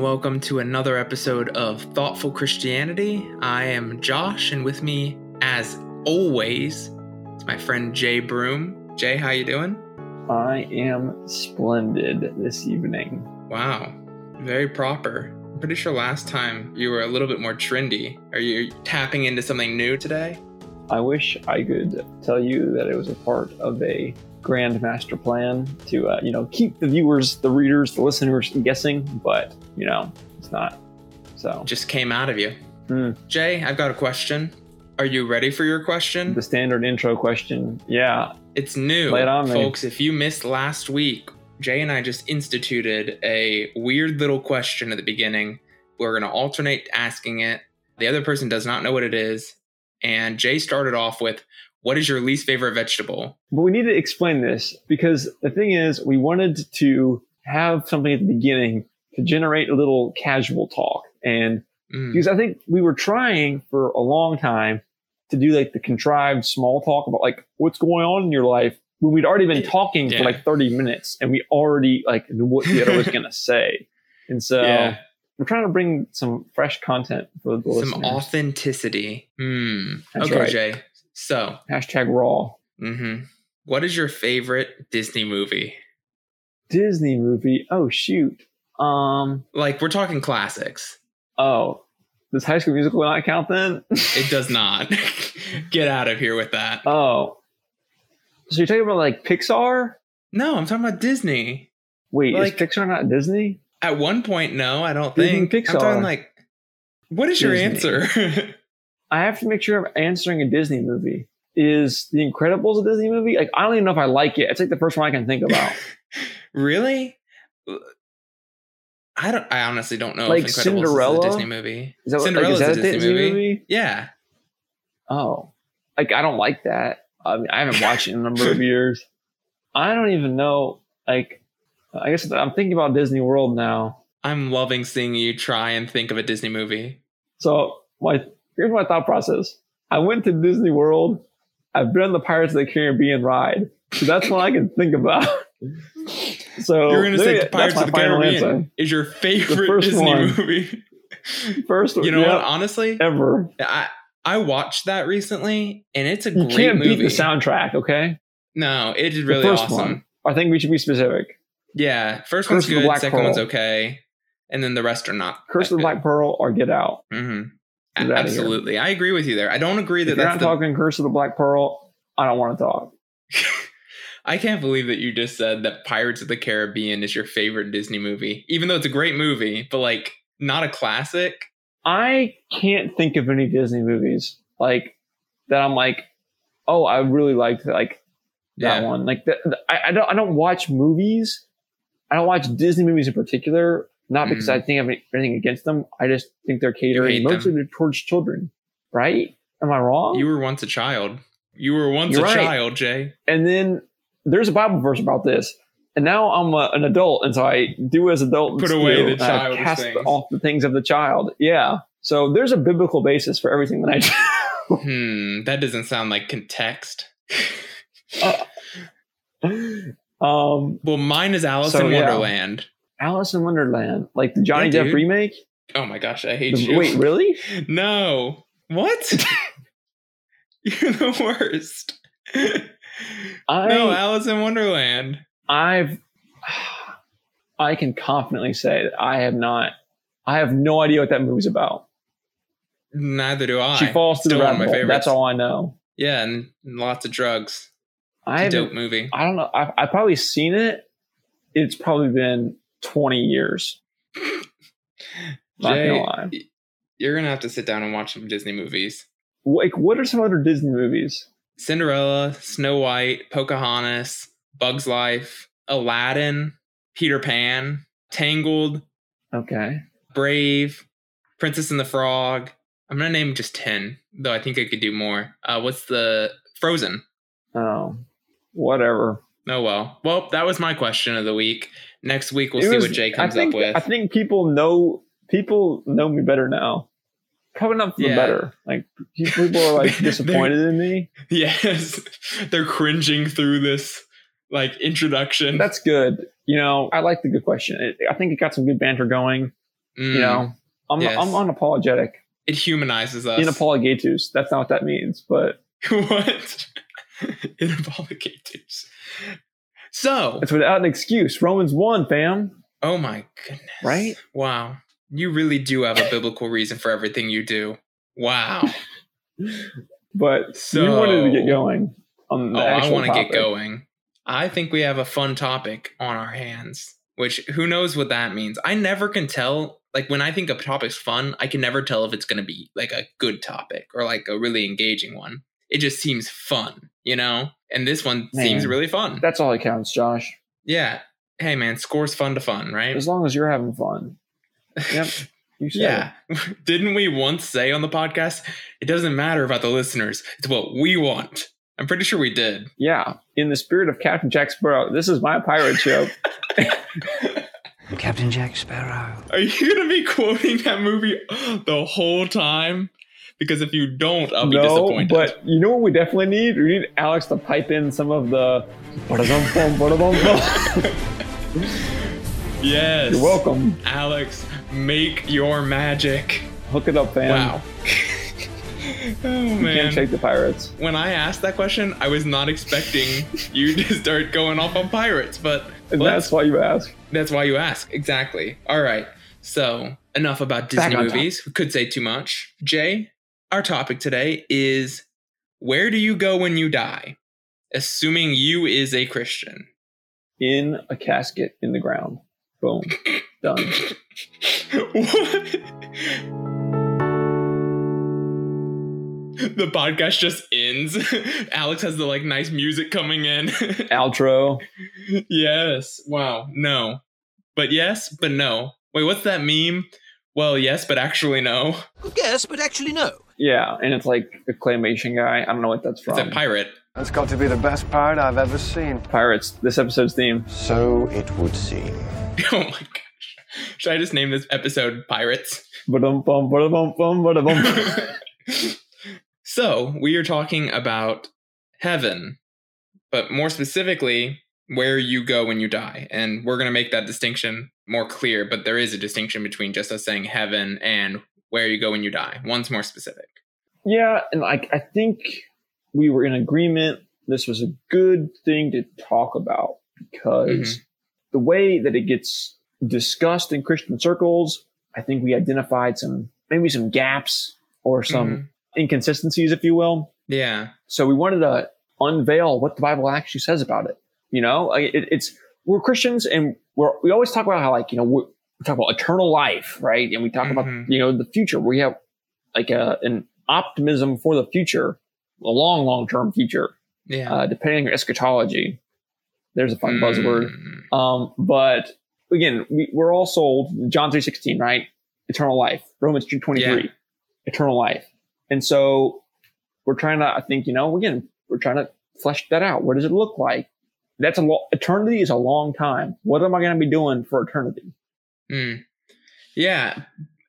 and welcome to another episode of Thoughtful Christianity. I am Josh, and with me, as always, it's my friend Jay Broom. Jay, how you doing? I am splendid this evening. Wow, very proper. I'm pretty sure last time you were a little bit more trendy. Are you tapping into something new today? I wish I could tell you that it was a part of a grand master plan to uh, you know keep the viewers, the readers, the listeners guessing, but you know it's not. So Just came out of you. Hmm. Jay, I've got a question. Are you ready for your question? the standard intro question, yeah, It's new, Lay it on me. folks. If you missed last week, Jay and I just instituted a weird little question at the beginning. We're going to alternate asking it. The other person does not know what it is. And Jay started off with, What is your least favorite vegetable? but we need to explain this because the thing is, we wanted to have something at the beginning to generate a little casual talk, and Mm, because I think we were trying for a long time to do like the contrived small talk about like what's going on in your life when we'd already been talking Yeah. for like 30 minutes and we already like knew what the other was going to say. And so yeah, we're trying to bring some fresh content for the some listeners. authenticity. Hmm. Okay, right. Jay. So, Hashtag raw. hmm what is your favorite Disney movie? Disney movie. Oh shoot. Um. Like, we're talking classics. Oh, does High School Musical not count then? It does not. Get out of here with that. oh. So you're talking about like Pixar? No, I'm talking about Disney. Wait, Like- is Pixar not Disney? At one point, no, I don't Disney think. I'm Pixar. talking like, what is your answer? I have to make sure I'm answering a Disney movie. Is The Incredibles a Disney movie? Like, I don't even know if I like it. It's like the first one I can think about. really? I don't. I honestly don't know. Like if Incredibles Cinderella? is a Disney movie. Is that what- like, is that a Disney, movie. Yeah, Oh, like I don't like that. I mean, I haven't watched it in a number of years. I don't even know. Like, I guess I'm thinking about Disney World now. I'm loving seeing you try and think of a Disney movie. So my here's my thought process. I went to Disney World. I've been on the Pirates of the Caribbean ride. So that's what I can think about. So You're gonna say Pirates of the Caribbean answer. is your favorite Disney one. movie. First, You know yeah, what? Honestly, ever. I I watched that recently, and it's a You great can't movie. beat the soundtrack, okay? No, it is really awesome. one. I think we should be specific. Yeah, first Curse one's good, second one's okay, and then the rest are not. Curse of the Black Pearl or Get Out. hmm here. Absolutely, I agree with you there. I don't agree that If you're that's not the. talking Curse of the Black Pearl, I don't want to talk. I can't believe that you just said that Pirates of the Caribbean is your favorite Disney movie, even though it's a great movie, but like not a classic. I can't think of any Disney movies like that. I'm like, oh, I really liked like that Yeah. one. Like that, I, I don't I don't watch movies. I don't watch Disney movies in particular. Not because Mhm. I think I have anything against them. I just think they're catering mostly them. towards children. Right? Am I wrong? You were once a child. You were once You're a right. child, Jay. and then there's a Bible verse about this. And now I'm a, an adult, and so I do as adults Put away do, the I cast things. off the things of the child. Yeah. So there's a biblical basis for everything that I do. Hmm, that doesn't sound like context. um, Well, mine is Alice So, in yeah. Alice in Wonderland, like the Johnny Yeah, Depp remake. Oh my gosh, I hate The- you. wait, really? No. What? You're the worst. I, no, Alice in Wonderland. I've, I can confidently say that I have not. I have no idea what that movie's about. Neither do I. she falls through Still the one of rabbit my hole. favorites. That's all I know. Yeah, and lots of drugs. I It's a dope movie. I don't know. I've, I've probably seen it. It's probably been 20 years. Not Jay, gonna lie. you're gonna have to sit down and watch some Disney movies. Like, what are some other Disney movies? Cinderella, Snow White, Pocahontas, Bugs Life, Aladdin, Peter Pan, Tangled, Okay. Brave, Princess and the Frog. I'm gonna name just ten, though I think I could do more. Uh, what's the Frozen? Oh, whatever. Oh well. Well, that was my question of the week. Next week we'll It see was- what Jay comes think, up with. I think people know people know me better now. Probably not for the Yeah. better. Like people are like disappointed in me. yes, they're cringing through this like introduction. That's good. You know, I like the good question. It, I think it got some good banter going. Mm, You know, I'm Yes. I'm unapologetic. it humanizes us. Inapologatus. That's not what that means, but what? Inapologatus. So, it's without an excuse. Romans one, fam. oh my goodness. Right? Wow. You really do have a biblical reason for everything you do. Wow. But So, you wanted to get going on the Oh, I want to get going. I think we have a fun topic on our hands, which who knows what that means. I never can tell. Like when I think a topic's fun, I can never tell if it's going to be like a good topic or like a really engaging one. It just seems fun, you know? And this one seems really fun. That's all that counts, Josh. yeah. Hey man, scores fun to fun, right? As long as you're having fun. Yep. You said Yeah. Didn't we once say on the podcast, it doesn't matter about the listeners, it's what we want? I'm pretty sure we did. Yeah. In the spirit of Captain Jack Sparrow, this is my pirate show. Captain Jack Sparrow. Are you going to be quoting that movie the whole time? Because if you don't, I'll be no, disappointed. but you know what we definitely need? We need Alex to pipe in some of the. ba-da-dum-bum, ba-da-dum-bum. yes. You're welcome. Alex, make your magic. Hook it up, fam. Wow. oh, You man. can't shake the pirates. when I asked that question, I was not expecting you to start going off on pirates, but And that's why you ask. That's why you ask. Exactly. All right. So, enough about Disney on movies. We could say too much. Jay, our topic today is where do you go when you die? Assuming you is a Christian. In a casket in the ground. Boom. Done. what? The podcast just ends. Alex has the like nice music coming in. Outro. yes. Wow. No. But yes, but no. Wait, what's that meme? Well, yes, but actually no. Yes, but actually no. Yeah, and it's like a claymation guy. I don't know what that's from. It's a pirate. That's got to be the best pirate I've ever seen. Pirates. This episode's theme. So it would seem. Oh my gosh. Should I just name this episode Pirates? So, we are talking about heaven, but more specifically, where you go when you die. And we're going to make that distinction more clear, but there is a distinction between just us saying heaven and where you go when you die. One's more specific. Yeah, and like I think we were in agreement. This was a good thing to talk about because the way that it gets discussed in Christian circles, I think we identified some maybe some gaps or some Mhm. inconsistencies, if you will. Yeah. So we wanted to unveil what the Bible actually says about it. You know, it, it's we're Christians and we're we always talk about how like you know we're, we talk about eternal life, right? And we talk about Mhm. you know the future. We have like a, an optimism for the future, a long, long term future, Yeah. uh, depending on eschatology. There's a fun buzzword. Mm. Um, but again, we, we're all sold John three sixteen, right? Eternal life. Romans two twenty three, Yeah. eternal life. And so we're trying to, I think, you know, again, we're trying to flesh that out. What does it look like? That's a lo- eternity is a long time. What am I going to be doing for eternity? Mm. Yeah.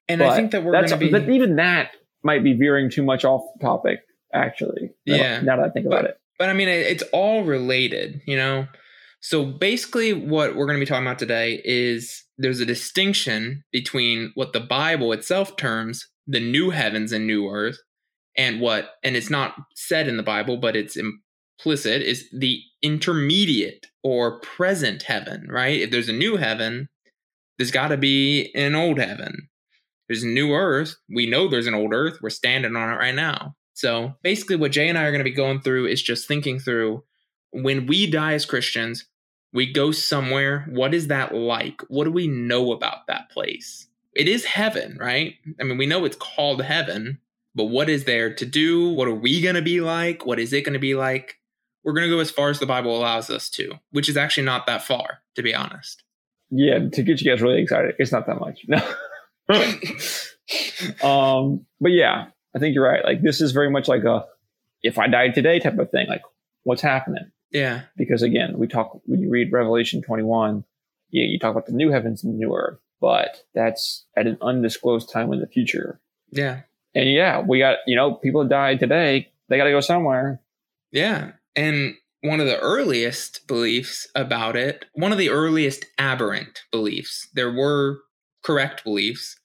And I think that we're going to be. but even that might be veering too much off topic. Actually, Yeah. Now that I think about it, but I mean, it's all related, you know? So basically, what we're going to be talking about today is there's a distinction between what the Bible itself terms the new heavens and new earth, and what, and it's not said in the Bible, but it's implicit, is the intermediate or present heaven, right? If there's a new heaven, there's got to be an old heaven. There's a new earth. We know there's an old earth. We're standing on it right now. So basically, what Jay and I are going to be going through is just thinking through when we die as Christians, we go somewhere. What is that like? What do we know about that place? It is heaven, right? I mean, we know it's called heaven, but what is there to do? What are we going to be like? What is it going to be like? We're going to go as far as the Bible allows us to, which is actually not that far, to be honest. Yeah, to get you guys really excited, it's not that much. No. um, but yeah, I think you're right. Like this is very much like a if I died today type of thing. Like what's happening? yeah. Because again, we talk when you read Revelation 21, yeah, you talk about the new heavens and the new earth, but that's at an undisclosed time in the future. Yeah. And yeah, we got you know people died today. They got to go somewhere. Yeah. And one of the earliest beliefs about it, one of the earliest aberrant beliefs, there were correct beliefs,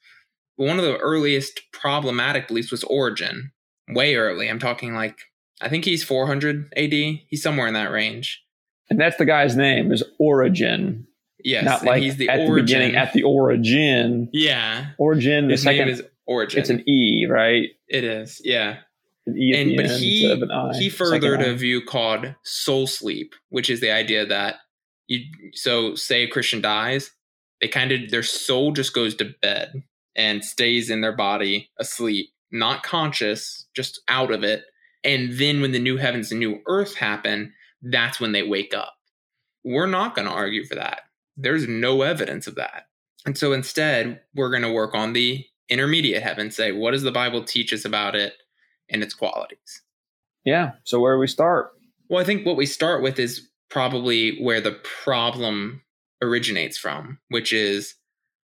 one of the earliest problematic beliefs was Origen. Way early. I'm talking like I think he's 400 AD. He's somewhere in that range. And that's the guy's name is Origen. Yes, not like he's the at origin. the beginning, at the origin. yeah, Origen, the his second, name is Origen. it's an E, right? it is. Yeah, An E and but he an I, he furthered a view called soul sleep, which is the idea that you so say a Christian dies, they kind of their soul just goes to bed and stays in their body asleep, not conscious, just out of it. And then when the new heavens and new earth happen, that's when they wake up. We're not going to argue for that. There's no evidence of that. And so instead, we're going to work on the intermediate heaven, say, what does the Bible teach us about it and its qualities? Yeah. So where do we start? Well, I think what we start with is probably where the problem originates from, which is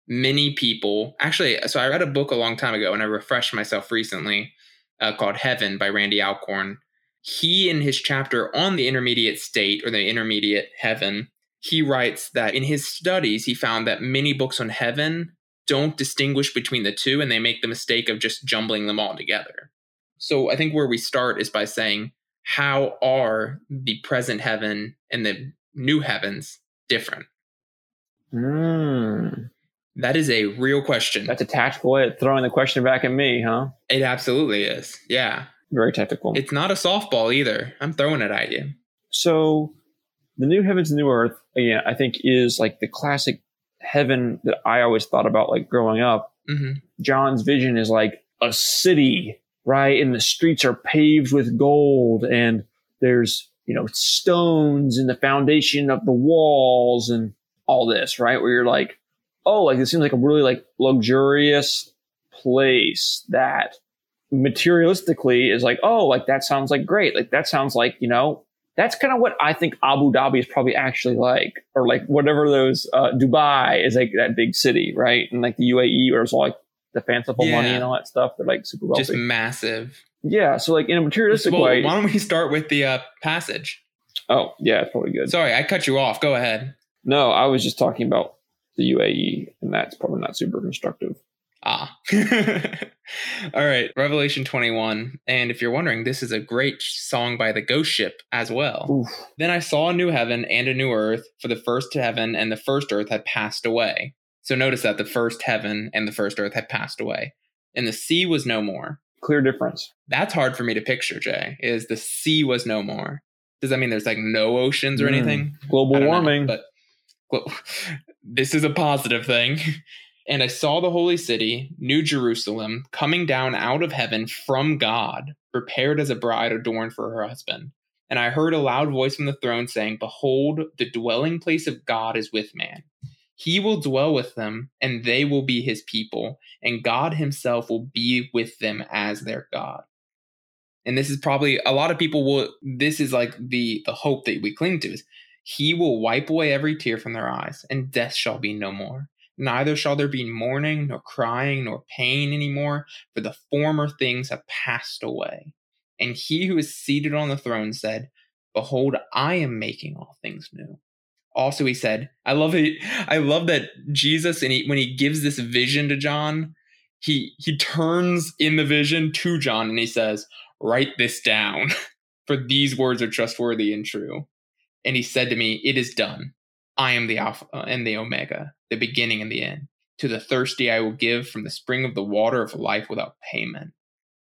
many people. Actually, so I read a book a long time ago and I refreshed myself recently uh, called Heaven by Randy Alcorn. He, in his chapter on the intermediate state or the intermediate heaven, he writes that in his studies, he found that many books on heaven don't distinguish between the two and they make the mistake of just jumbling them all together. So I think where we start is by saying, how are the present heaven and the new heavens different? Mm, That is a real question. that's a tactical way of throwing the question back at me, huh? It absolutely is. Yeah. Very tactical. It's not a softball either. I'm throwing it at you. so the new heavens and new earth, again, I think is like the classic heaven that I always thought about like growing up. hmm John's vision is like a city, right? And the streets are paved with gold and there's, you know, stones in the foundation of the walls and all this, right? Where you're like, oh, like this seems like a really like luxurious place that materialistically is like, oh, like that sounds like great. Like that sounds like, you know, that's kind of what I think Abu Dhabi is probably actually like, or like whatever those, uh, Dubai is like that big city, right? And like the UAE, where it's like the fanciful money and all that stuff. They're like super wealthy. Just massive. yeah. So like in a materialistic Well, way. why don't we start with the uh, passage? oh, yeah, it's probably good. Sorry, I cut you off. Go ahead. no, I was just talking about the UAE, and that's probably not super constructive. Ah. All right, Revelation 21. And if you're wondering, this is a great song by the Ghost Ship as well. Oof. Then I saw a new heaven and a new earth, for the first heaven and the first earth had passed away. So notice that the first heaven and the first earth had passed away, and the sea was no more. Clear difference. That's hard for me to picture, Jay. Is the sea was no more? Does that mean there's like no oceans or Mm. anything? Global don't know, warming. but well, this is a positive thing. And I saw the holy city, New Jerusalem, coming down out of heaven from God, prepared as a bride adorned for her husband. And I heard a loud voice from the throne saying, Behold, the dwelling place of God is with man. He will dwell with them, and they will be his people, and God himself will be with them as their God. And this is probably a lot of people will this is like the the hope that we cling to is he will wipe away every tear from their eyes, and death shall be no more. Neither shall there be mourning, nor crying, nor pain anymore, for the former things have passed away. And he who is seated on the throne said, Behold, I am making all things new. Also, he said, I love it. I love that Jesus, and he, when he gives this vision to John, he he turns in the vision to John and he says, Write this down, for these words are trustworthy and true. And he said to me, It is done. I am the Alpha uh, and the Omega, the beginning and the end. To the thirsty I will give from the spring of the water of life without payment.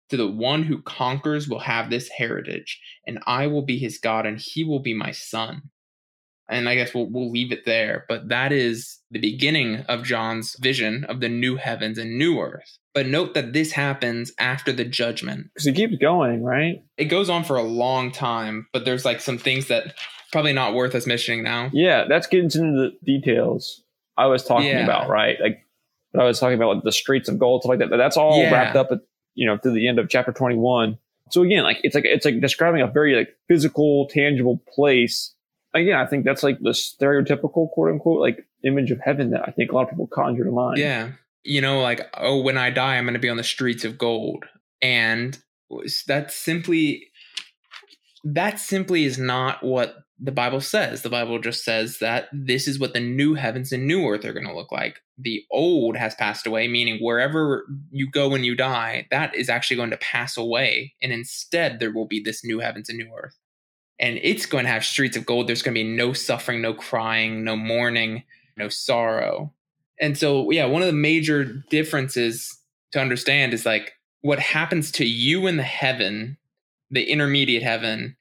To the one who conquers will have this heritage, and I will be his God, and he will be my son. And I guess we'll, we'll leave it there. But that is the beginning of John's vision of the new heavens and new earth. But note that this happens after the judgment. Because it keeps going, right? It goes on for a long time, but there's like some things that probably not worth us mentioning now. Yeah, that's getting into the details I was talking Yeah. about, right? Like what I was talking about like the streets of gold, stuff like that. But That's all Yeah. wrapped up at you know to the end of chapter twenty one. So again, like it's like it's like describing a very like physical, tangible place. Again, I think that's like the stereotypical quote unquote like image of heaven that I think a lot of people conjure to mind. Yeah. You know, like, oh, when I die, I'm going to be on the streets of gold. And that's simply, that simply is not what the Bible says. The Bible just says that this is what the new heavens and new earth are going to look like. The old has passed away, meaning wherever you go when you die, that is actually going to pass away. And instead, there will be this new heavens and new earth. And it's going to have streets of gold. There's going to be no suffering, no crying, no mourning, no sorrow. And so, yeah, one of the major differences to understand is like what happens to you in the heaven, the intermediate heaven,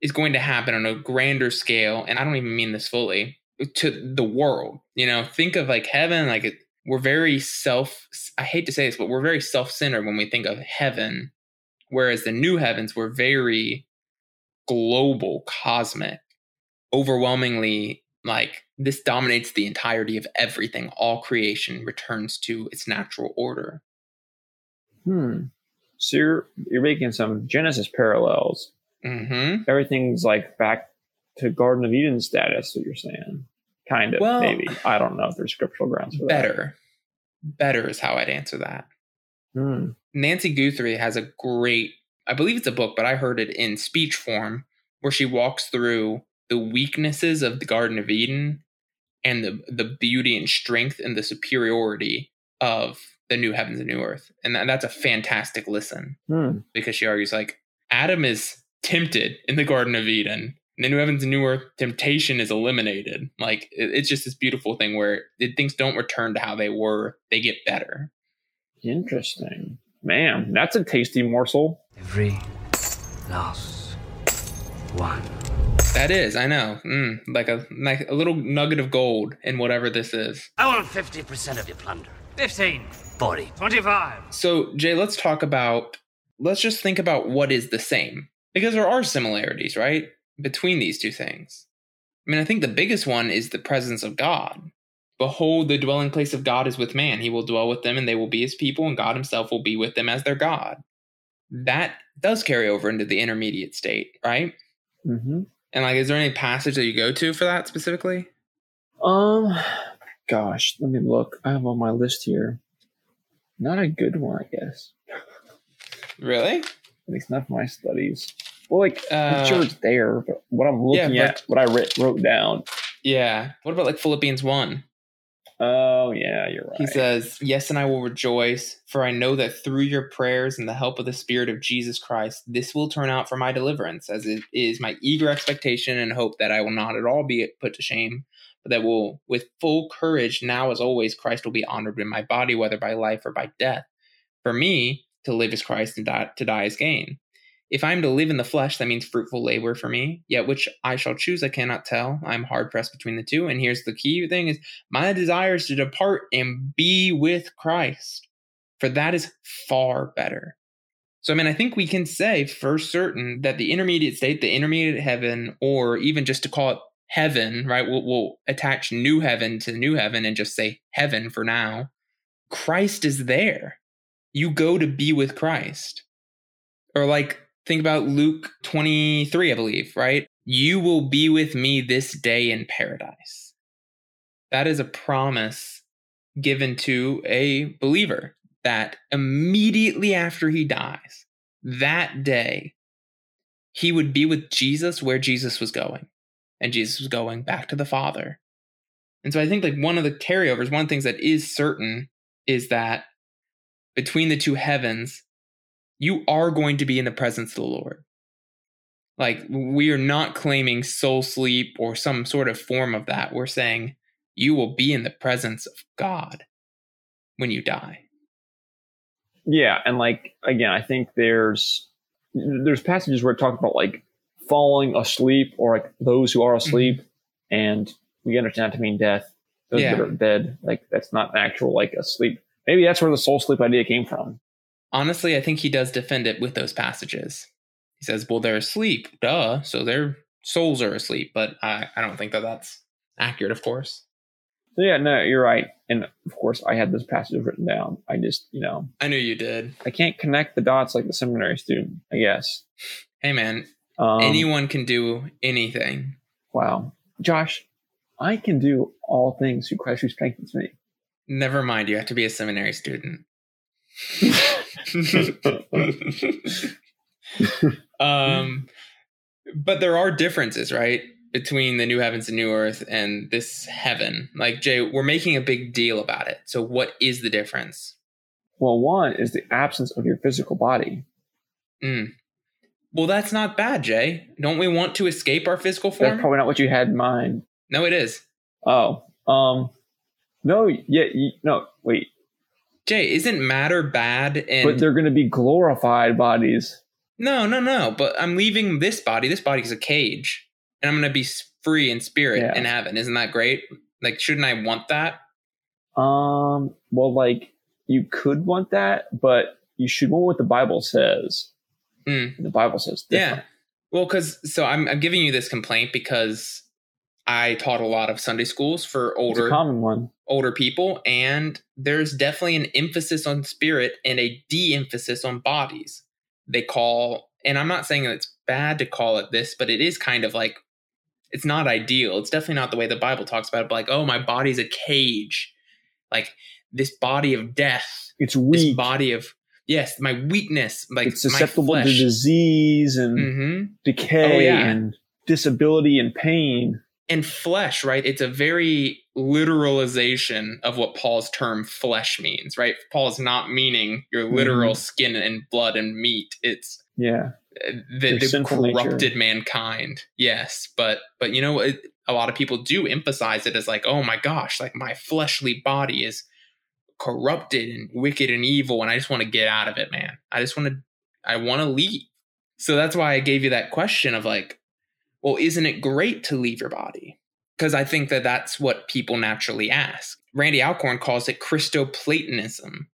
is going to happen on a grander scale. And I don't even mean this fully to the world. You know, think of like heaven, like we're very self, I hate to say this, but we're very self centered when we think of heaven. Whereas the new heavens were very global, cosmic, overwhelmingly like this dominates the entirety of everything. All creation returns to its natural order. Hmm. So you're you're making some Genesis parallels. Mm-hmm. Everything's like back to Garden of Eden status. What you're saying, kind of, Well- maybe. I don't know if there's scriptural grounds for that. Better. Better is how I'd answer that. Hmm. Nancy Guthrie has a great, I believe it's a book, but I heard it in speech form where she walks through the weaknesses of the Garden of Eden and the the beauty and strength and the superiority of the new heavens and new earth. And that, that's a fantastic listen Hmm. because she argues like Adam is tempted in the Garden of Eden. In the new heavens and new earth, temptation is eliminated. Like it- it's just this beautiful thing where it, things don't return to how they were; they get better. Interesting. Man, that's a tasty morsel. Every last one. That is, I know, mm, like a like a little nugget of gold in whatever this is. I want 50% of your plunder. 15. 40. 25. So, Jay, let's talk about. Let's just think about what is the same because there are similarities, right, between these two things. I mean, I think the biggest one is the presence of God. Behold, the dwelling place of God is with man. He will dwell with them, and they will be his people, and God himself will be with them as their God. That does carry over into the intermediate state, right? Mm-hmm. And like, is there any passage that you go to for that specifically? Um, gosh, let me look. I have on my list here. Not a good one, I guess. Really? At least not for my studies. Well, like I'm Uh, sure it's there, but what I'm looking yeah, at, what I writ- wrote down. Yeah. What about like Philippians 1? Oh yeah, you're right. He says, Yes, and I will rejoice, for I know that through your prayers and the help of the Spirit of Jesus Christ, this will turn out for my deliverance, as it is my eager expectation and hope that I will not at all be put to shame, but that will, with full courage, now as always, Christ will be honored in my body, whether by life or by death. For me, to live is Christ and die, to die is gain. If I am to live in the flesh, that means fruitful labor for me. Yet which I shall choose, I cannot tell. I am hard pressed between the two. And here's the key thing: is my desire is to depart and be with Christ, for that is far better. So, I mean, I think we can say for certain that the intermediate state, the intermediate heaven, or even just to call it heaven, right? We'll, we'll attach new heaven to new heaven and just say heaven for now. Christ is there. You go to be with Christ. Or, like, think about Luke 23, I believe, right? You will be with me this day in paradise. That is a promise given to a believer that immediately after he dies, that day, he would be with Jesus where Jesus was going. And Jesus was going back to the Father. And so I think like one of the carryovers, one of the things that is certain is that between the two heavens, you are going to be in the presence of the Lord. Like we are not claiming soul sleep or some sort of form of that. We're saying you will be in the presence of God when you die. Yeah, and like again, I think there's there's passages where it talks about like falling asleep or like those who are mm-hmm. asleep, and we understand that to mean death. Those Yeah. that are dead, like that's not actual like asleep. Maybe that's where the soul sleep idea came from. Honestly, I think he does defend it with those passages. He says, well, they're asleep, duh, so their souls are asleep. But I, I don't think that that's accurate, of course. So yeah, no, you're right. And of course, I had those passages written down. I just, you know, I knew you did. I can't connect the dots like the seminary student. I guess. Hey, man, Um, anyone can do anything. Wow, Josh, I can do all things through Christ who strengthens me. Never mind, you have to be a seminary student. um, but there are differences, right? between the new heavens and new earth and this heaven. Like Jay, we're making a big deal about it. So what is the difference? Well, one is the absence of your physical body. Mm. Well, that's not bad, Jay. Don't we want to escape our physical form? That's probably not what you had in mind. no, it is. Oh, um, no, yeah, you, no, wait, Jay, isn't matter bad and but they're going to be glorified bodies. No, no, no. But I'm leaving this body. This body is a cage, and I'm going to be free in spirit Yeah. in heaven. Isn't that great? Like, shouldn't I want that? Um, well, like you could want that, but you should want what the Bible says. Mm. The Bible says Yeah. Well, because so I'm, I'm giving you this complaint because I taught a lot of Sunday schools for older common one. older people, and there's definitely an emphasis on spirit and a de-emphasis on bodies. They call, and I'm not saying that it's bad to call it this, but it is kind of like it's not ideal. It's definitely not the way the Bible talks about it. But like, oh, my body's a cage, like this body of death, It's this weak. body of yes, my weakness, like it's susceptible to disease and hmm decay Oh, yeah. and disability and pain. And flesh, right? It's a very literalization of what Paul's term flesh means, right? Paul's not meaning your literal skin and blood and meat. It's Yeah. uh, the, the sinful nature. corrupted mankind. Yes, but but you know, it, a lot of people do emphasize it as like, oh my gosh, like my fleshly body is corrupted and wicked and evil, and I just want to get out of it, man. I just want to, I want to leave. So that's why I gave you that question of like, well, isn't it great to leave your body? Because I think that that's what people naturally ask. Randy Alcorn calls it Christoplatonism,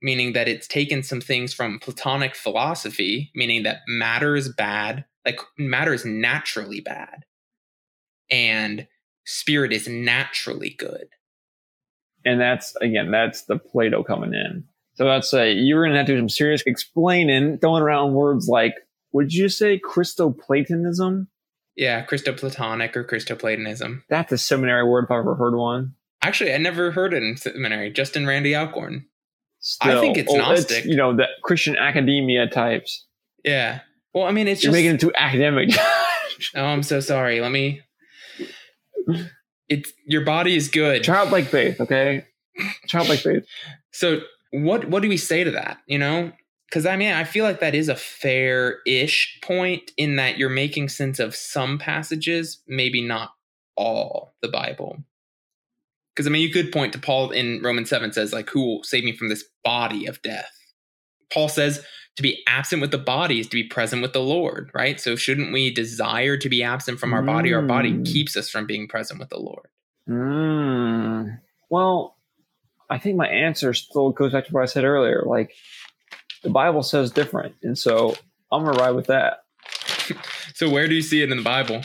meaning that it's taken some things from Platonic philosophy, meaning that matter is bad, like matter is naturally bad, and spirit is naturally good. And that's again, that's the Plato coming in. So that's a you're gonna have to do some serious explaining, throwing around words like would you say Christoplatonism? Yeah, Christoplatonic or Christoplatonism. That's a seminary word if I've ever heard one. Actually, I never heard it in seminary, just in Randy Alcorn. Still, think it's oh, Gnostic. you know, the Christian academia types. Yeah. Well, I mean, it's You're just. making it too academic. oh, I'm so sorry. Let me. It's your body is good. Childlike faith, okay? Childlike faith. So what what do we say to that? You know, because I mean, I feel like that is a fair-ish point in that you're making sense of some passages, maybe not all the Bible. Because I mean, you could point to Paul in Romans seven says like, "Who will save me from this body of death?" Paul says to be absent with the body is to be present with the Lord, right? So shouldn't we desire to be absent from our body? Our body Mm. keeps us from being present with the Lord. Mm. Well, I think my answer still goes back to what I said earlier. Like, the Bible says different. And so I'm going to ride with that. So where do you see it in the Bible?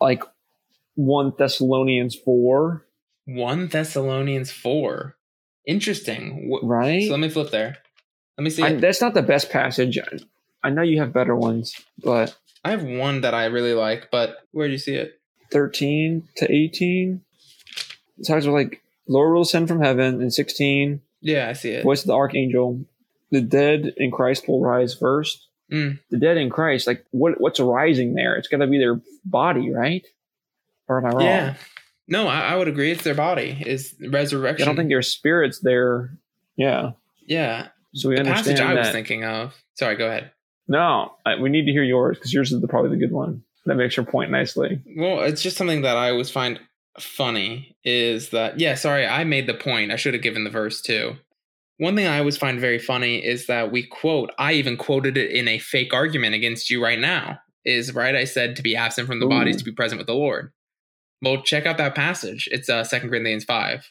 Like, 1 Thessalonians 4, 1 Thessalonians 4. Interesting. Right? So let me flip there. Let me see. I, that's not the best passage. I, know you have better ones, but I have one that I really like, but where do you see it? 13 to 18. It talks about like, Lord will send from heaven. And 16, Yeah, I see it. voice of the archangel. The dead in Christ will rise first. Mm. The dead in Christ, like what what's rising there? It's got to be their body, right? Or am I wrong? Yeah. No, I, I would agree. It's their body is resurrection. I don't think their spirits there. Yeah. Yeah. So we The understand passage I was thinking of. Sorry, go ahead. no, I, we need to hear yours because yours is the, probably the good one. That makes your point nicely. Well, it's just something that I always find funny is that yeah, sorry, I made the point. I should have given the verse too. One thing I always find very funny is that we quote, I even quoted it in a fake argument against you right now. Is right, I said to be absent from the Ooh. bodies to be present with the Lord. Well, check out that passage. It's uh Second Corinthians 5.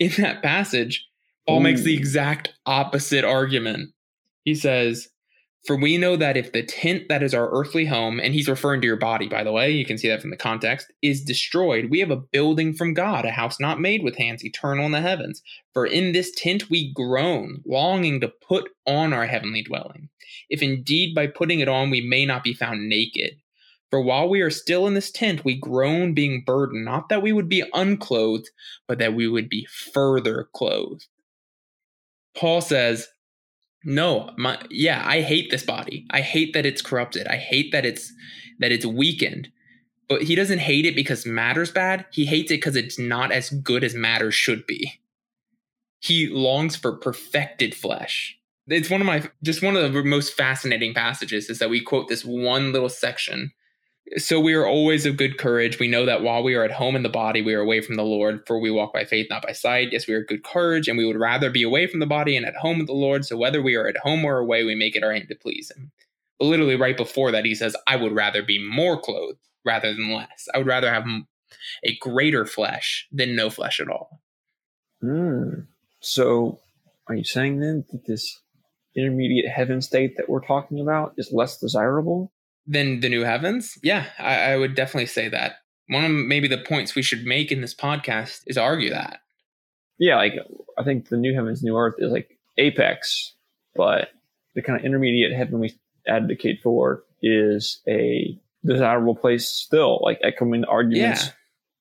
In that passage, Paul makes the exact opposite argument. He says, For we know that if the tent that is our earthly home, and he's referring to your body, by the way, you can see that from the context, is destroyed, we have a building from God, a house not made with hands, eternal in the heavens. For in this tent we groan, longing to put on our heavenly dwelling. If indeed by putting it on we may not be found naked. For while we are still in this tent, we groan, being burdened, not that we would be unclothed, but that we would be further clothed. Paul says, no, my yeah, I hate this body. I hate that it's corrupted. I hate that it's that it's weakened. but he doesn't hate it because matter's bad. He hates it because it's not as good as matter should be. He longs for perfected flesh. It's one of my just one of the most fascinating passages is that we quote this one little section. So we are always of good courage. We know that while we are at home in the body, we are away from the Lord, for we walk by faith, not by sight. Yes, we are good courage, and we would rather be away from the body and at home with the Lord. So whether we are at home or away, we make it our aim to please him. But literally right before that, he says, I would rather be more clothed rather than less. I would rather have a greater flesh than no flesh at all. Hmm. So, are you saying then that this intermediate heaven state that we're talking about is less desirable? Than the new heavens? Yeah, I, I would definitely say that. One of maybe the points we should make in this podcast is argue that. Yeah, like I think the new heavens, new earth is like apex, but the kind of intermediate heaven we advocate for is a desirable place still, like echoing the arguments Yeah.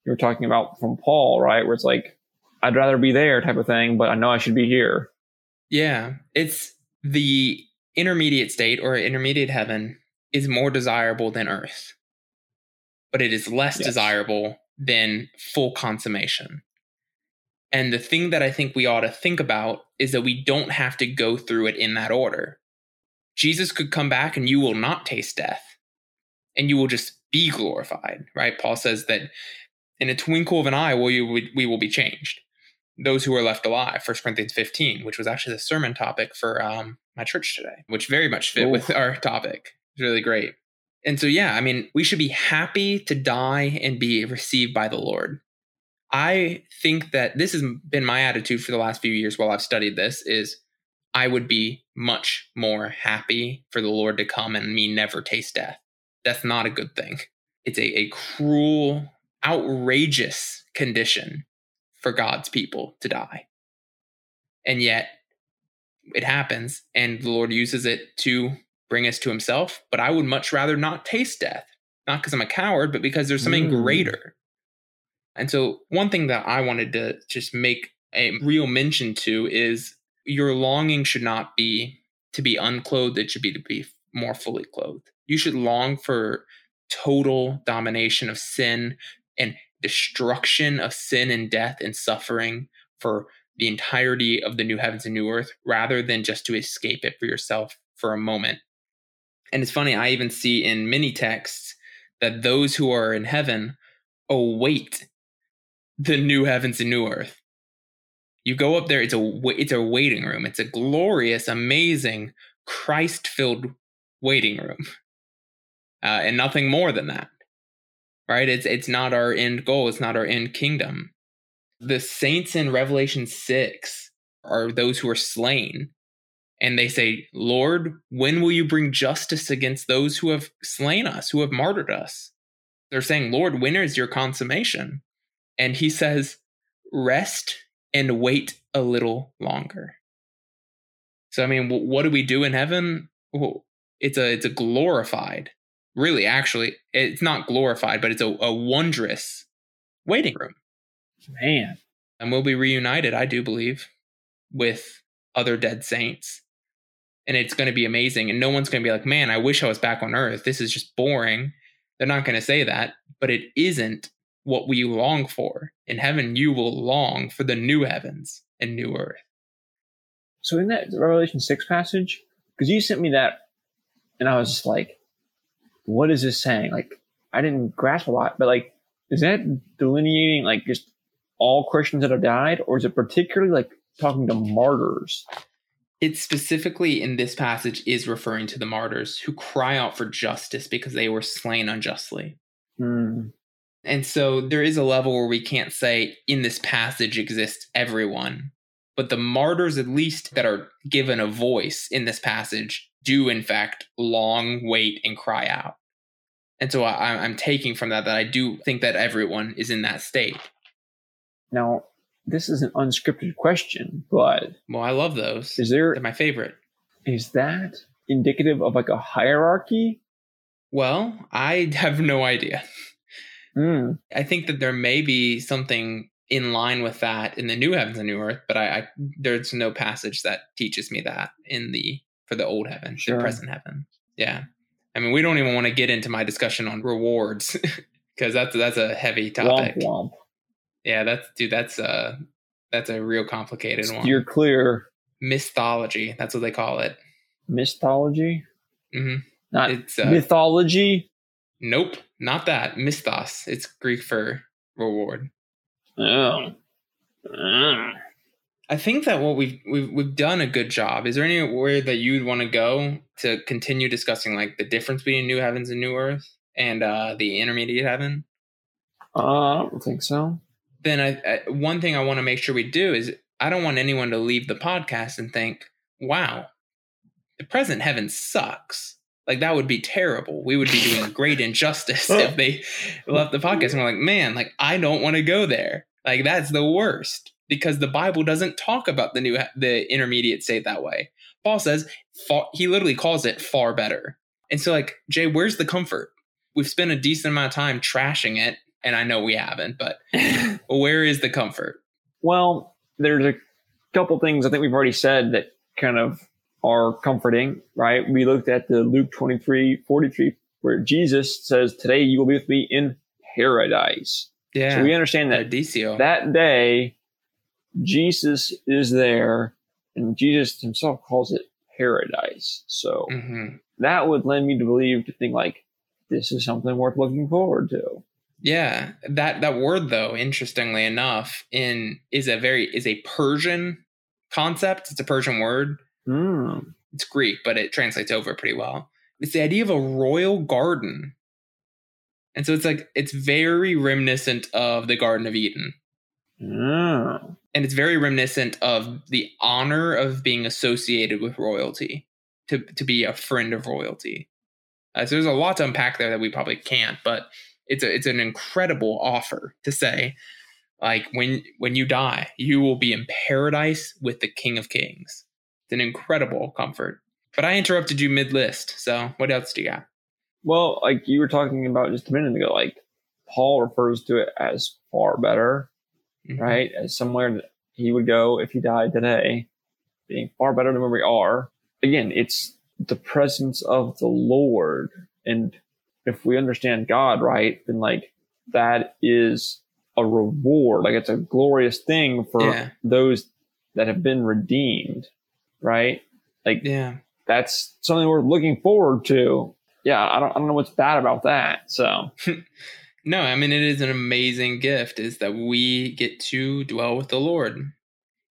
you were talking about from Paul, right? Where it's like, I'd rather be there type of thing, but I know I should be here. Yeah, it's the intermediate state or intermediate heaven is more desirable than earth, but it is less Yes. desirable than full consummation. And the thing that I think we ought to think about is that we don't have to go through it in that order. Jesus could come back and you will not taste death and you will just be glorified, right? Paul says that in a twinkle of an eye, we will be changed those who are left alive 1 corinthians 15 which was actually the sermon topic for um, my church today which very much fit Ooh. with our topic it's really great. And so yeah i mean we should be happy to die and be received by the lord. I think that this has been my attitude for the last few years while i've studied this is i would be much more happy for the lord to come and me never taste death. That's not a good thing. It's a, a cruel outrageous condition for God's people to die. And yet it happens, and the Lord uses it to bring us to Himself. But I would much rather not taste death, not because I'm a coward, but because there's something Mm. greater. And so, one thing that I wanted to just make a real mention to is your longing should not be to be unclothed, it should be to be more fully clothed. You should long for total domination of sin and destruction of sin and death and suffering for the entirety of the new heavens and new earth rather than just to escape it for yourself for a moment. And it's funny, I even see in many texts that those who are in heaven await the new heavens and new earth. You go up there, it's a it's a waiting room. It's a glorious, amazing, Christ-filled waiting room, uh, and nothing more than that right? It's it's not our end goal. It's not our end kingdom. The saints in Revelation six are those who are slain, and they say, "Lord, when will you bring justice against those who have slain us, who have martyred us?" They're saying, "Lord, when is your consummation?" And he says, "Rest and wait a little longer." So I mean, what do we do in heaven? Well, It's a it's a glorified really actually it's not glorified but it's a, a wondrous waiting room Man. and we'll be reunited i do believe with other dead saints and it's going to be amazing and no one's going to be like man i wish i was back on earth this is just boring they're not going to say that but it isn't what we long for in heaven you will long for the new heavens and new earth So in that Revelation 6 passage, because you sent me that, and I was just like, what is this saying? Like, I didn't grasp a lot, but like, is that delineating like just all Christians that have died, or is it particularly like talking to martyrs? It specifically in this passage is referring to the martyrs who cry out for justice because they were slain unjustly Hmm. And so there is a level where we can't say in this passage exists everyone, but the martyrs, at least that are given a voice in this passage, do in fact long wait and cry out. And so I, I'm taking from that that I do think that everyone is in that state. Now, this is an unscripted question, but Well, I love those. is there They're my favorite. is that indicative of like a hierarchy? Well, I have no idea. Hmm. I think that there may be something in line with that in the new heavens and new earth, but I, I there's no passage that teaches me that in the for the old heaven, Sure. the present heaven. Yeah. I mean, we don't even want to get into my discussion on rewards because that's that's a heavy topic. Womp womp. Yeah, that's dude. That's uh that's a real complicated one. Steer clear. Mythology. That's what they call it. Mythology? hmm Not It's uh, mythology. nope, not that. Mythos. It's Greek for reward. Oh. Mm. I think that what we've we've we've done a good job. Is there anywhere that you'd want to go to continue discussing like the difference between new heavens and new earth and uh, the intermediate heaven? Uh, I don't think so. Then I, I one thing I want to make sure we do is I don't want anyone to leave the podcast and think, "Wow, the present heaven sucks." Like that would be terrible. We would be doing great injustice if they left the podcast and we're like, "Man, like I don't want to go there." Like that's the worst because the Bible doesn't talk about the new the intermediate state that way. Paul says far, he literally calls it far better. And so like Jay, where's the comfort? We've spent a decent amount of time trashing it, and I know we haven't, but where is the comfort? Well, there's a couple things I think we've already said that kind of are comforting, right? We looked at the Luke 23, 43, where Jesus says, Today you will be with me in paradise. Yeah. So we understand that Paradiso. that day, Jesus is there, and Jesus himself calls it paradise. So hmm that would lend me to believe to think like this is something worth looking forward to. Yeah, that that word though, interestingly enough, in is a very is a Persian concept. It's a Persian word. Hmm. It's Greek, but it translates over pretty well. It's the idea of a royal garden. And so it's like it's very reminiscent of the Garden of Eden. And it's very reminiscent of the honor of being associated with royalty, to to be a friend of royalty. Uh, so there's a lot to unpack there that we probably can't, but it's a, it's an incredible offer to say, like when when you die, you will be in paradise with the King of Kings. It's an incredible comfort. But I interrupted you mid list, so what else do you got? Well, like you were talking about just a minute ago, like Paul refers to it as far better, Mhm. right? As somewhere that he would go if he died today, being far better than where we are. Again, it's the presence of the Lord. And if we understand God right, then like that is a reward. Like it's a glorious thing for Yeah. those that have been redeemed, right? Like Yeah. that's something we're looking forward to. Yeah, I don't, I don't know what's bad about that. So, No, I mean it is an amazing gift is that we get to dwell with the Lord.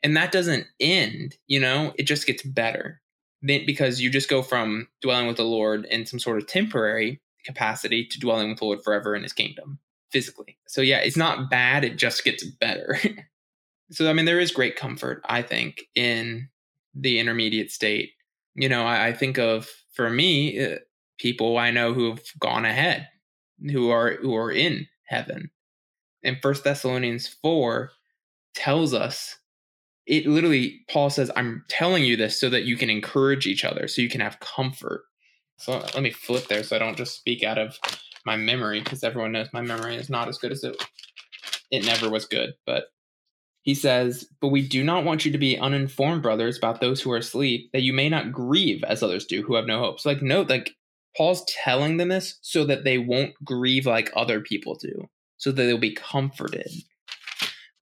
And that doesn't end, you know, it just gets better. Because you just go from dwelling with the Lord in some sort of temporary capacity to dwelling with the Lord forever in his kingdom physically. So yeah, it's not bad, it just gets better. so I mean there is great comfort, I think, in the intermediate state. You know, I, I think of for me, uh, people I know who have gone ahead who are who are in heaven. And First Thessalonians 4 tells us it literally Paul says I'm telling you this so that you can encourage each other so you can have comfort. So let me flip there so I don't just speak out of my memory because everyone knows my memory is not as good as it it never was good, but he says, But we do not want you to be uninformed, brothers, about those who are asleep, that you may not grieve as others do who have no hope. So, like, note, like, Paul's telling them this so that they won't grieve like other people do, so that they'll be comforted.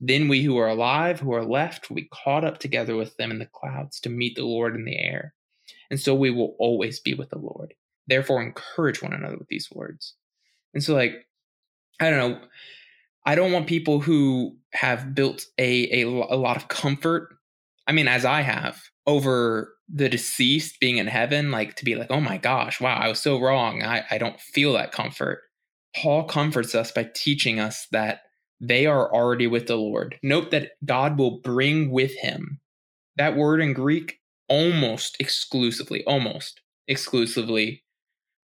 Then we who are alive, who are left, will be caught up together with them in the clouds to meet the Lord in the air. And so we will always be with the Lord. Therefore, encourage one another with these words. And so, like, I don't know. I don't want people who have built a, a, a lot of comfort. I mean, as I have over the deceased being in heaven, like to be like, oh my gosh, wow, I was so wrong. I, I don't feel that comfort. Paul comforts us by teaching us that they are already with the Lord. Note that God will bring with him. That word in Greek almost exclusively, almost exclusively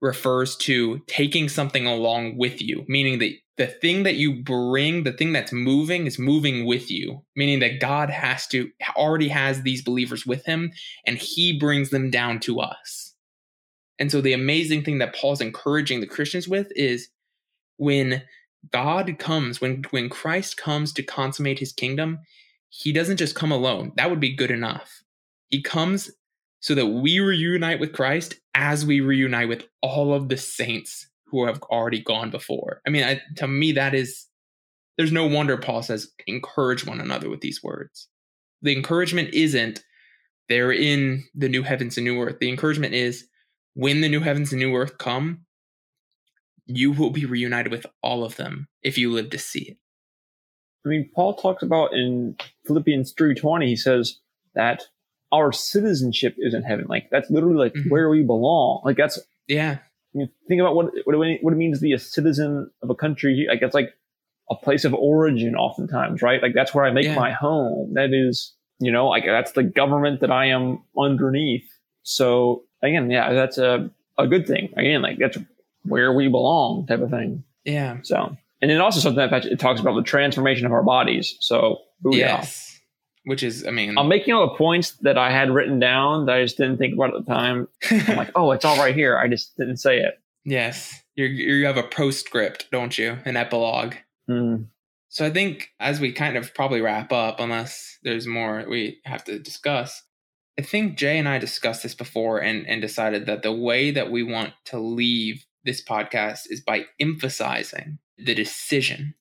refers to taking something along with you, meaning that the thing that you bring, the thing that's moving is moving with you, meaning that God has to already has these believers with him and he brings them down to us. And so the amazing thing that Paul's encouraging the Christians with is when God comes, when when Christ comes to consummate his kingdom, he doesn't just come alone. That would be good enough. He comes so that we reunite with Christ as we reunite with all of the saints who have already gone before. I mean, I, to me, that is, there's no wonder Paul says, encourage one another with these words. The encouragement isn't they're in the new heavens and new earth. The encouragement is when the new heavens and new earth come, you will be reunited with all of them if you live to see it. I mean, Paul talks about in Philippians 3.20, he says that our citizenship is in heaven. Like that's literally like mm-hmm. where we belong. Like that's yeah. I mean, think about what what it, what it means to be a citizen of a country. Like that's like a place of origin, oftentimes, right? Like that's where I make yeah. my home. That is, you know, like that's the government that I am underneath. So again, yeah, that's a a good thing. Again, like that's where we belong, type of thing. Yeah. So, and then also something that it talks about the transformation of our bodies. So, booyah. yes which is, I mean, I'm making all the points that I had written down that I just didn't think about at the time. I'm like, oh, it's all right here. I just didn't say it. Yes, you you have a postscript, don't you? An epilogue. Mm. So I think as we kind of probably wrap up, unless there's more we have to discuss, I think Jay and I discussed this before and and decided that the way that we want to leave this podcast is by emphasizing the decision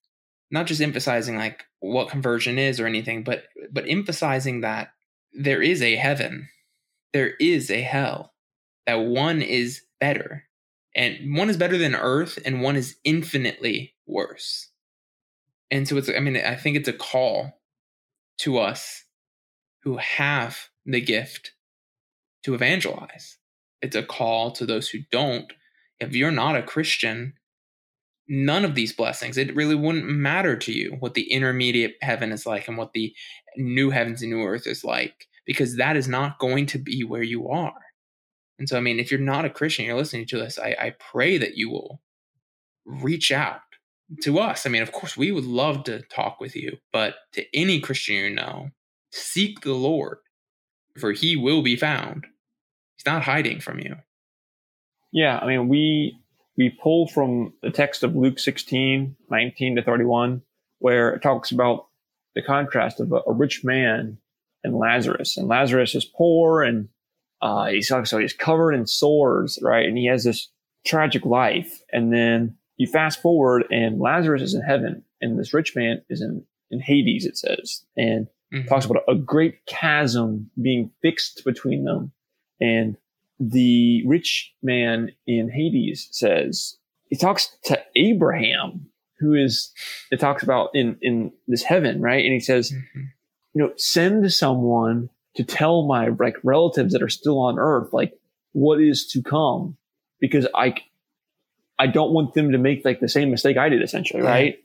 not just emphasizing like what conversion is or anything, but but emphasizing that there is a heaven, there is a hell, that one is better, and one is better than earth, and one is infinitely worse. And so it's I mean I think it's a call to us who have the gift to evangelize. It's a call to those who don't. If you're not a Christian, none of these blessings. It really wouldn't matter to you what the intermediate heaven is like and what the new heavens and new earth is like, because that is not going to be where you are. And so, I mean, if you're not a Christian, you're listening to this, I, I pray that you will reach out to us. I mean, of course, we would love to talk with you, but to any Christian you know, seek the Lord, for he will be found. He's not hiding from you. Yeah, I mean, we we pull from the text of Luke 16, 19 to 31, where it talks about the contrast of a, a rich man and Lazarus. And Lazarus is poor and uh, he's so he's covered in sores, right? And he has this tragic life. And then you fast forward and Lazarus is in heaven and this rich man is in, in Hades, it says, and mm-hmm. talks about a great chasm being fixed between them. And the rich man in Hades says, he talks to Abraham, who is, it talks about in, in this heaven, right? And he says, mm-hmm. you know, send someone to tell my like relatives that are still on earth, like what is to come, because I, I don't want them to make like the same mistake I did essentially, right?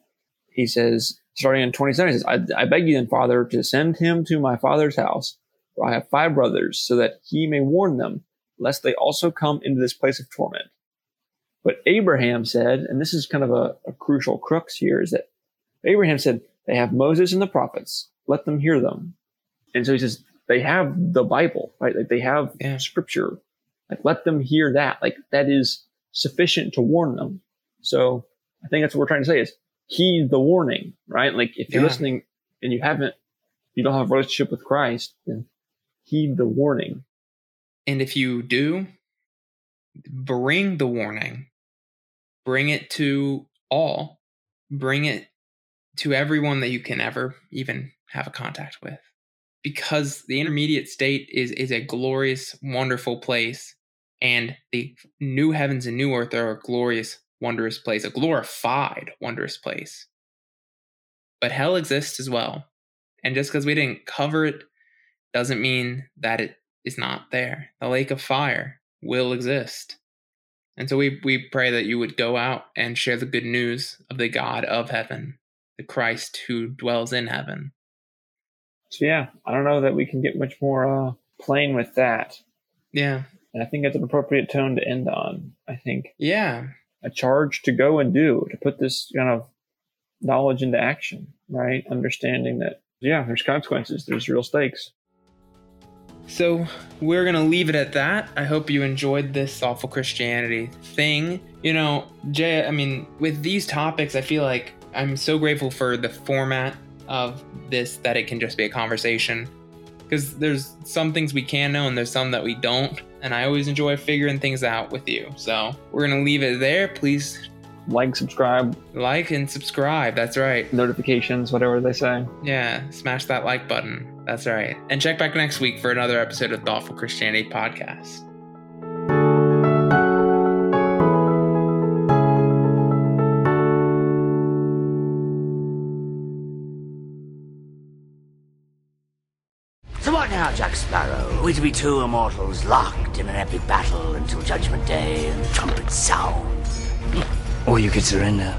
He says, starting in 27, he says, I, I beg you then, father, to send him to my father's house, where I have five brothers, so that he may warn them lest they also come into this place of torment. But Abraham said, and this is kind of a, a crucial crux here, is that Abraham said, they have Moses and the prophets. Let them hear them. And so he says, they have the Bible, right? Like they have yeah. scripture. Like let them hear that. Like that is sufficient to warn them. So I think that's what we're trying to say is heed the warning, right? Like if you're yeah. listening and you haven't, you don't have a relationship with Christ, then heed the warning. And if you do, bring the warning, bring it to all, bring it to everyone that you can ever even have a contact with. Because the intermediate state is, is a glorious, wonderful place, and the new heavens and new earth are a glorious, wondrous place, a glorified, wondrous place. But hell exists as well. And just because we didn't cover it doesn't mean that it is not there. The lake of fire will exist. And so we, we pray that you would go out and share the good news of the God of heaven, the Christ who dwells in heaven. So, yeah, I don't know that we can get much more uh, plain with that. Yeah. And I think it's an appropriate tone to end on. I think Yeah. a charge to go and do, to put this kind of knowledge into action, right? Understanding that, yeah, there's consequences, there's real stakes. So we're gonna leave it at that. I hope you enjoyed this awful Christianity thing. You know, Jay, I mean, with these topics, I feel like I'm so grateful for the format of this that it can just be a conversation. Because there's some things we can know and there's some that we don't. And I always enjoy figuring things out with you. So we're gonna leave it there. Please Like, subscribe, like and subscribe. That's right. notifications, whatever they say. Yeah, smash that like button. That's right. And check back next week for another episode of Thoughtful Christianity Podcast. So what now, Jack Sparrow? We to be two immortals locked in an epic battle until Judgment Day and the trumpets sound? Or you could surrender.